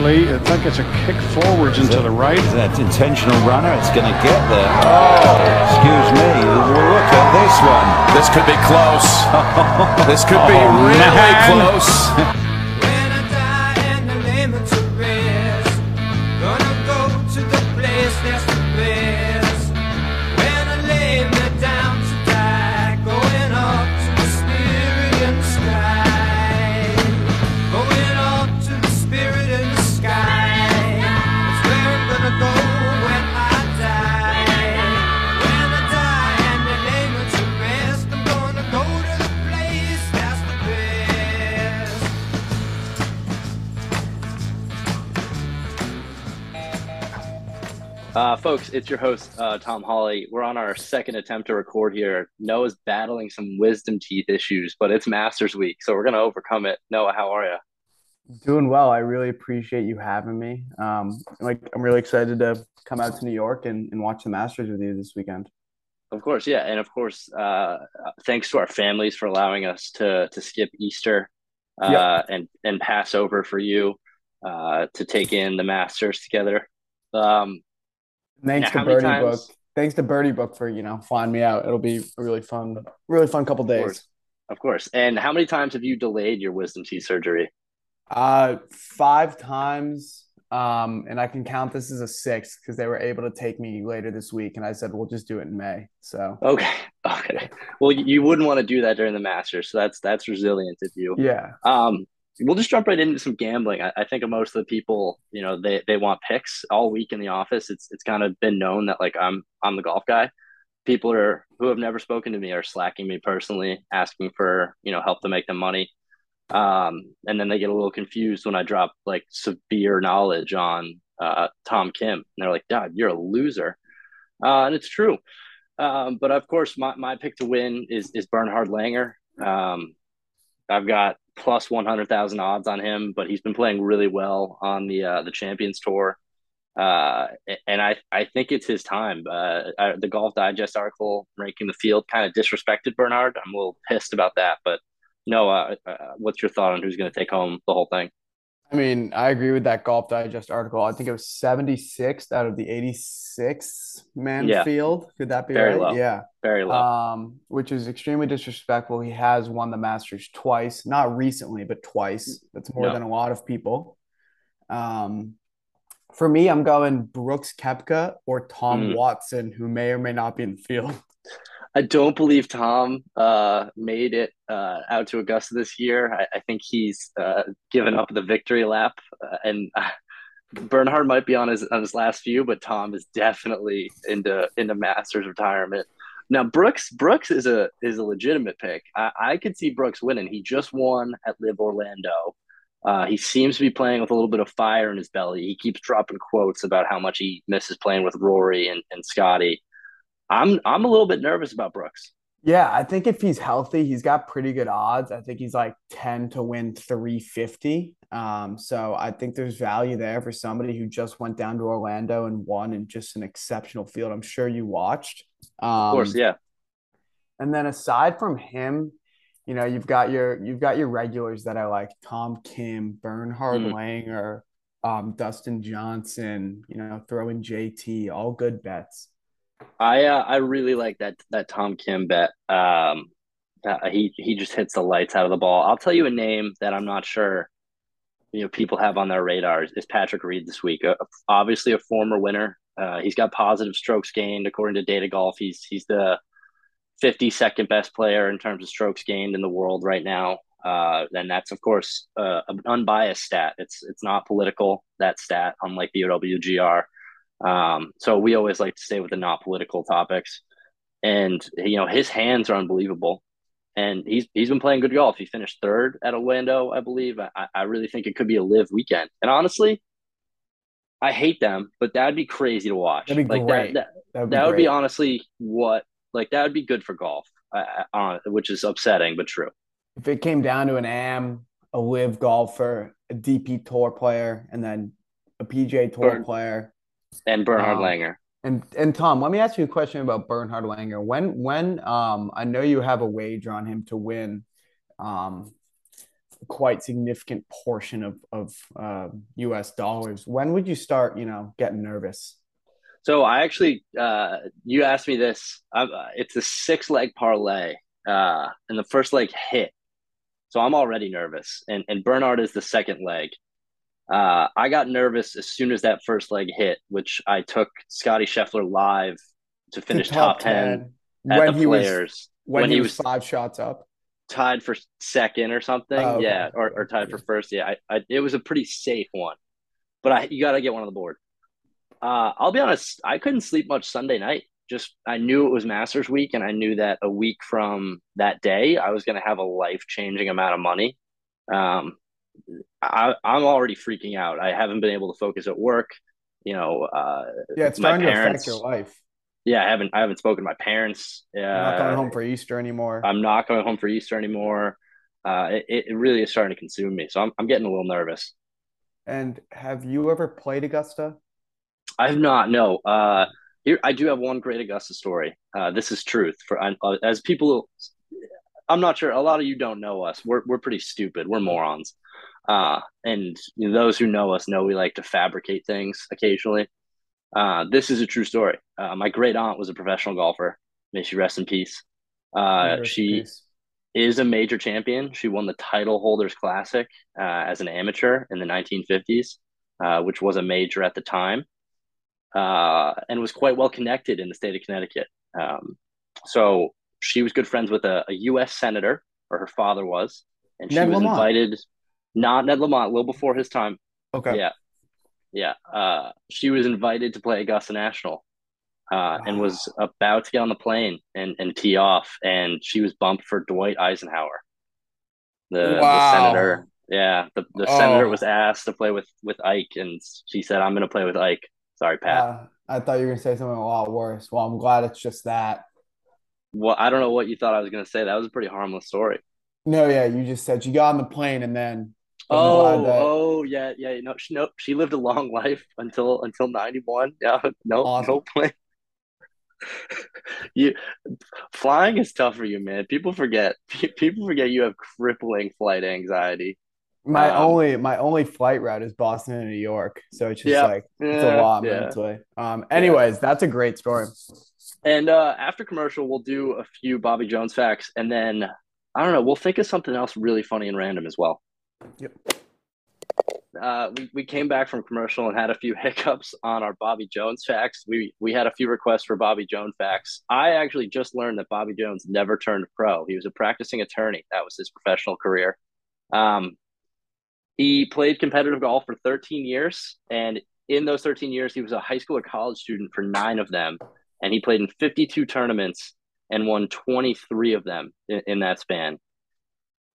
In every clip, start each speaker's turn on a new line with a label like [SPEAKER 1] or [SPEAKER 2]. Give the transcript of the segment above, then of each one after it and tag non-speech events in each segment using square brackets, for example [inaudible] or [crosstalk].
[SPEAKER 1] eventually. I think it's a kick forwards into the right.
[SPEAKER 2] That intentional runner, it's going to get there. Oh, excuse me. Look at this one.
[SPEAKER 3] This could be close. [laughs] this could be
[SPEAKER 1] Oh,
[SPEAKER 3] really
[SPEAKER 1] man.
[SPEAKER 3] close. [laughs]
[SPEAKER 4] Uh, folks, it's your host, uh, Tom Holley. We're on our second attempt to record here. Noah's battling some wisdom teeth issues, but it's Masters Week, so we're going to overcome it. Noah, how are you?
[SPEAKER 5] Doing well. I really appreciate you having me. Um, like I'm really excited to come out to New York and, and watch the Masters with you this weekend.
[SPEAKER 4] Of course, yeah. And of course, uh, thanks to our families for allowing us to, to skip Easter uh,
[SPEAKER 5] Yep.
[SPEAKER 4] and, and Passover for you uh, to take in the Masters together. Um,
[SPEAKER 5] Thanks
[SPEAKER 4] Now,
[SPEAKER 5] to Birdie
[SPEAKER 4] times-
[SPEAKER 5] Book. Thanks to Birdie Book for you know flying me out. It'll be a really fun, really fun couple
[SPEAKER 4] of
[SPEAKER 5] days.
[SPEAKER 4] course. Of course. And how many times have you delayed your wisdom teeth surgery?
[SPEAKER 5] Uh, five times. Um, and I can count this as a sixth because they were able to take me later this week, and I said we'll just do it in May. So
[SPEAKER 4] Okay. [laughs] Okay. Well, you- you wouldn't want to do that during the Masters, so that's that's resilient of you.
[SPEAKER 5] yeah,
[SPEAKER 4] Um, we'll just jump right into some gambling. I, I think of most of the people, you know, they they want picks all week in the office. It's it's kind of been known that like I'm I'm the golf guy. People are who have never spoken to me are slacking me personally, asking for you know help to make them money. Um, and then they get a little confused when I drop like severe knowledge on uh, Tom Kim. And they're like, "Dad, you're a loser," uh, and it's true. Um, but of course, my, my pick to win is is Bernhard Langer. Um, I've got plus one hundred thousand odds on him, but he's been playing really well on the uh, the Champions Tour, uh, and I I think it's his time. Uh, I, the Golf Digest article ranking the field kind of disrespected Bernhard. I'm a little pissed about that, but no, uh, uh, what's your thought on who's going to take home the whole thing?
[SPEAKER 5] I mean I agree with that Golf Digest article. I think it was 76th out of the 86 man
[SPEAKER 4] Yeah.
[SPEAKER 5] field. Could that be
[SPEAKER 4] Very
[SPEAKER 5] right?
[SPEAKER 4] low.
[SPEAKER 5] Yeah.
[SPEAKER 4] Very low.
[SPEAKER 5] um, which is extremely disrespectful. He has won the Masters twice, not recently, but twice. That's more
[SPEAKER 4] No.
[SPEAKER 5] than a lot of people. Um, for me, I'm going Brooks Koepka or Tom
[SPEAKER 4] Mm.
[SPEAKER 5] Watson, who may or may not be in the field. [laughs]
[SPEAKER 4] I don't believe Tom uh, made it uh, out to Augusta this year. I, I think he's uh, given up the victory lap, uh, and uh, Bernhard might be on his on his last few, but Tom is definitely into into Masters retirement. Now Brooks Brooks is a is a legitimate pick. I, I could see Brooks winning. He just won at LIV Orlando. Uh, he seems to be playing with a little bit of fire in his belly. He keeps dropping quotes about how much he misses playing with Rory and, and Scotty. I'm I'm a little bit nervous about Brooks.
[SPEAKER 5] Yeah, I think if he's healthy, he's got pretty good odds. I think he's like 10 to win 350. Um, so I think there's value there for somebody who just went down to Orlando and won in just an exceptional field. I'm sure you watched. Um,
[SPEAKER 4] Of course, yeah.
[SPEAKER 5] And then aside from him, you know, you've got your you've got your regulars that I like, Tom Kim, Bernhard
[SPEAKER 4] Mhm.
[SPEAKER 5] Langer, um, Dustin Johnson, you know, throwing JT, all good bets.
[SPEAKER 4] I uh, I really like that that Tom Kim bet. Um, that he he just hits the lights out of the ball. I'll tell you a name that I'm not sure, you know, people have on their radars is Patrick Reed this week. Uh, obviously, a former winner. Uh, he's got positive strokes gained according to Data Golf. He's he's the 52nd best player in terms of strokes gained in the world right now. Uh, and that's of course uh, an unbiased stat. It's it's not political that stat, unlike the WGR. Um, so we always like to stay with the not political topics. And you know his hands are unbelievable, and he's he's been playing good golf. He finished third at Orlando, I believe. I, I really think it could be a live weekend. And honestly, I hate them, but that'd be crazy to watch.
[SPEAKER 5] That'd be
[SPEAKER 4] like
[SPEAKER 5] great.
[SPEAKER 4] that, that
[SPEAKER 5] That would be,
[SPEAKER 4] that would be honestly what like that would be good for golf, uh, uh, which is upsetting but true.
[SPEAKER 5] if it came down to an AM, a LIV golfer, a DP tour player, and then a PJ tour
[SPEAKER 4] Burn-
[SPEAKER 5] player.
[SPEAKER 4] And Bernhard
[SPEAKER 5] Um,
[SPEAKER 4] Langer.
[SPEAKER 5] And and Tom, let me ask you a question about Bernhard Langer. When when um I know you have a wager on him to win um quite significant portion of of uh, U.S. dollars. When would you start, you know, getting nervous?
[SPEAKER 4] So I actually, uh, you asked me this. uh, it's a six leg parlay, uh, and the first leg hit. So I'm already nervous, and and Bernhard is the second leg. Uh, I got nervous as soon as that first leg hit, which I took Scotty Scheffler live to finish
[SPEAKER 5] The
[SPEAKER 4] top, 10, at
[SPEAKER 5] when
[SPEAKER 4] the
[SPEAKER 5] he was
[SPEAKER 4] players
[SPEAKER 5] when, he, was, five shots up.
[SPEAKER 4] tied for second or something.
[SPEAKER 5] Oh, okay.
[SPEAKER 4] Yeah, or, or tied for first. Yeah, I, I, it was a pretty safe one, but I you got to get one on the board. Uh, I'll be honest, I couldn't sleep much Sunday night. Just I knew it was Masters week, and I knew that a week from that day, I was going to have a life changing amount of money. Um, I, I'm already freaking out. I haven't been able to focus at work. You know, uh,
[SPEAKER 5] Yeah, it's
[SPEAKER 4] my
[SPEAKER 5] starting to affect your life.
[SPEAKER 4] yeah, I haven't I haven't spoken to my parents. Uh,
[SPEAKER 5] You're not going home for Easter anymore.
[SPEAKER 4] I'm not going home for Easter anymore. Uh, it, it really is starting to consume me. So I'm, I'm getting a little nervous.
[SPEAKER 5] and have you ever played Augusta?
[SPEAKER 4] I have not, no. Uh, here, I do have one great Augusta story. Uh, this is truth for uh, as people. I'm not sure. A lot of you don't know us. We're we're pretty stupid. We're morons. Uh, and you know, those who know us know we like to fabricate things occasionally. Uh, this is a true story. Uh, my great aunt was a professional golfer. May she rest in peace. Uh,
[SPEAKER 5] in
[SPEAKER 4] she
[SPEAKER 5] peace.
[SPEAKER 4] is a major champion. She won the Title Holders Classic uh, as an amateur in the 1950s, uh, which was a major at the time, uh, and was quite well connected in the state of Connecticut. Um, so she was good friends with a, a U.S. senator, or her father was, and she
[SPEAKER 5] Ned
[SPEAKER 4] was
[SPEAKER 5] Lamont.
[SPEAKER 4] invited. Not Ned Lamont, a little before his time.
[SPEAKER 5] Okay.
[SPEAKER 4] Yeah, yeah. Uh, she was invited to play Augusta National, uh, and was about to get on the plane and, and tee off, and she was bumped for Dwight Eisenhower, the, the senator. Yeah, the, the
[SPEAKER 5] Oh.
[SPEAKER 4] senator was asked to play with with Ike, and she said, "I'm going to play with Ike." Sorry, Pat.
[SPEAKER 5] Uh, I thought you were gonna say something a lot worse. Well, I'm glad it's just that.
[SPEAKER 4] well, I don't know what you thought I was going to say. That was a pretty harmless story.
[SPEAKER 5] No, yeah, you just said you got on the plane and then.
[SPEAKER 4] Oh,
[SPEAKER 5] that-
[SPEAKER 4] oh, yeah, yeah. No, she, no, she lived a long [laughs] life until until ninety one. Yeah, [laughs] no,
[SPEAKER 5] Awesome.
[SPEAKER 4] no plane. you flying is tough for you, man. People forget. [laughs] People forget you have crippling flight anxiety.
[SPEAKER 5] My
[SPEAKER 4] Um,
[SPEAKER 5] only my only flight route is Boston and New York, so it's just
[SPEAKER 4] Yeah.
[SPEAKER 5] like it's a lot
[SPEAKER 4] yeah.
[SPEAKER 5] mentally. Um, anyways, that's a great story.
[SPEAKER 4] And uh, after commercial, we'll do a few Bobby Jones facts, and then I don't know. We'll think of something else really funny and random as well.
[SPEAKER 5] Yep.
[SPEAKER 4] Uh, we, we came back from commercial and had a few [laughs] hiccups on our Bobby Jones facts. We we had a few requests for Bobby Jones facts. I actually just learned that Bobby Jones never turned pro. He was a practicing attorney. That was his professional career. Um, he played competitive golf for 13 years, and in those 13 years, he was a high school or college student for nine of them, and he played in 52 tournaments and won 23 of them in, in that span.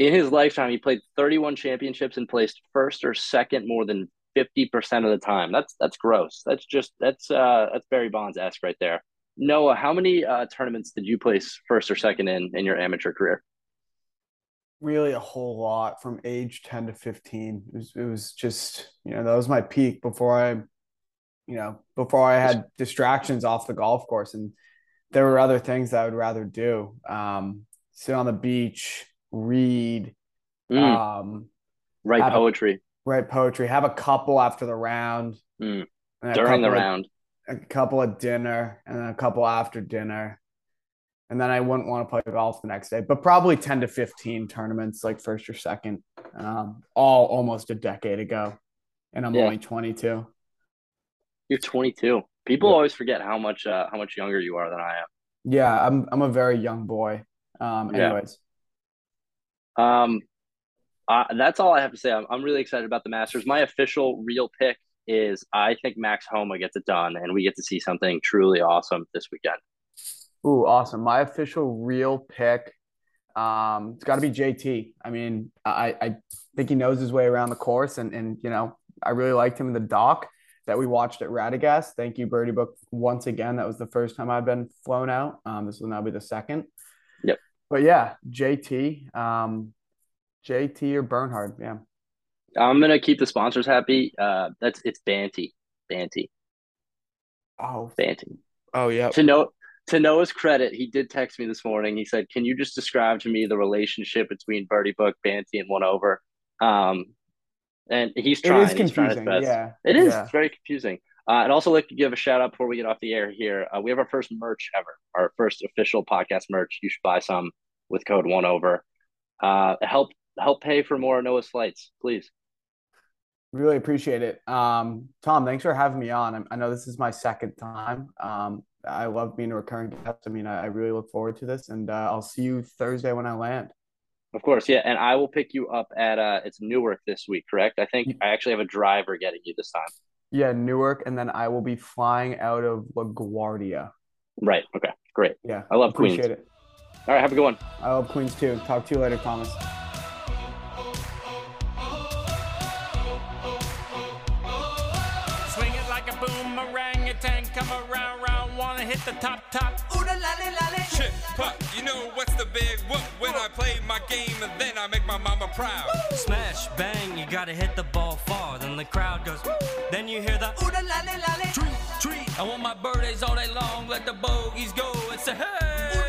[SPEAKER 4] In his lifetime, he played 31 championships and placed first or second more than 50% of the time. That's that's gross. That's just that's uh that's Barry Bonds esque right there. Noah, how many uh, tournaments did you place first or second in in your amateur career?
[SPEAKER 5] Really, a whole lot from age 10 to 15. It was, it was just, you know, that was my peak before I, you know, before I had distractions off the golf course. And there were other things that I would rather do. Um, sit on the beach, read,
[SPEAKER 4] Mm,
[SPEAKER 5] um,
[SPEAKER 4] write
[SPEAKER 5] have a-
[SPEAKER 4] poetry
[SPEAKER 5] write poetry, have a couple after the round,
[SPEAKER 4] Mm. during the
[SPEAKER 5] of-
[SPEAKER 4] round.
[SPEAKER 5] a couple at dinner, and then a couple after dinner. And then I wouldn't want to play golf the next day, but probably 10 to 15 tournaments, like first or second, um, all almost a decade ago. And I'm
[SPEAKER 4] Yeah.
[SPEAKER 5] only 22.
[SPEAKER 4] You're 22. People
[SPEAKER 5] Yeah.
[SPEAKER 4] always forget how much uh, how much younger you are than I am.
[SPEAKER 5] Yeah, I'm I'm a very young boy. Um, anyways,
[SPEAKER 4] Um, uh, that's all I have to say. I'm, I'm really excited about the Masters. My official real pick is I think Max Homa gets it done, and we get to see something truly awesome this weekend.
[SPEAKER 5] ooh, awesome. My official real pick, um, it's got to be JT. I mean, I I think he knows his way around the course, and and you know, I really liked him in the doc that we watched at Radagast. Thank you, Birdie Book, once again. That was the first time I've been flown out. Um, this will now be the second.
[SPEAKER 4] Yep.
[SPEAKER 5] But yeah, JT, um, JT or Bernhard, yeah.
[SPEAKER 4] I'm gonna keep the sponsors happy. Uh, that's it's Bantee, Bantee,
[SPEAKER 5] Oh,
[SPEAKER 4] Bantee.
[SPEAKER 5] oh yeah.
[SPEAKER 4] To know to Noah's credit, he did text me this morning. He said, "Can you just describe to me the relationship between Birdie Book, Bantee, and One Over?" Um, and he's trying.
[SPEAKER 5] is
[SPEAKER 4] He's trying his
[SPEAKER 5] confusing.
[SPEAKER 4] best.
[SPEAKER 5] Yeah.
[SPEAKER 4] It is.
[SPEAKER 5] Yeah.
[SPEAKER 4] It's very confusing. Uh, and also like to give a shout out before we get off the air here. Uh, we have our first merch ever, our first official podcast merch. You should buy some with code one over. Uh, help help pay for more Noah's flights, please.
[SPEAKER 5] Really appreciate it. Um, Tom, thanks for having me on. I, I know this is my second time. Um, I love being a recurring guest. I mean, I, I really look forward to this, and uh, I'll see you Thursday when I land.
[SPEAKER 4] Of course, yeah. And I will pick you up at uh, it's Newark this week, correct? I think I actually have a driver getting you this time.
[SPEAKER 5] Yeah, Newark, and then I will be flying out of LaGuardia.
[SPEAKER 4] Right. Okay. Great.
[SPEAKER 5] Yeah,
[SPEAKER 4] I love
[SPEAKER 5] appreciate
[SPEAKER 4] Queens.
[SPEAKER 5] Appreciate it.
[SPEAKER 4] All right. Have a good one.
[SPEAKER 5] I love Queens too. Talk to you later, Thomas.
[SPEAKER 6] Swing it like a boomerang, a tank come around, round, wanna hit the top, top.
[SPEAKER 7] Shit, pup, you know what's the big whoop when I play my game and then I make my mama proud.
[SPEAKER 6] Smash, bang, you gotta hit the ball far. Then the crowd goes, then you hear the ooh la la la la. Treat, treat, I want my birthdays all day long, let the bogeys go and say, hey.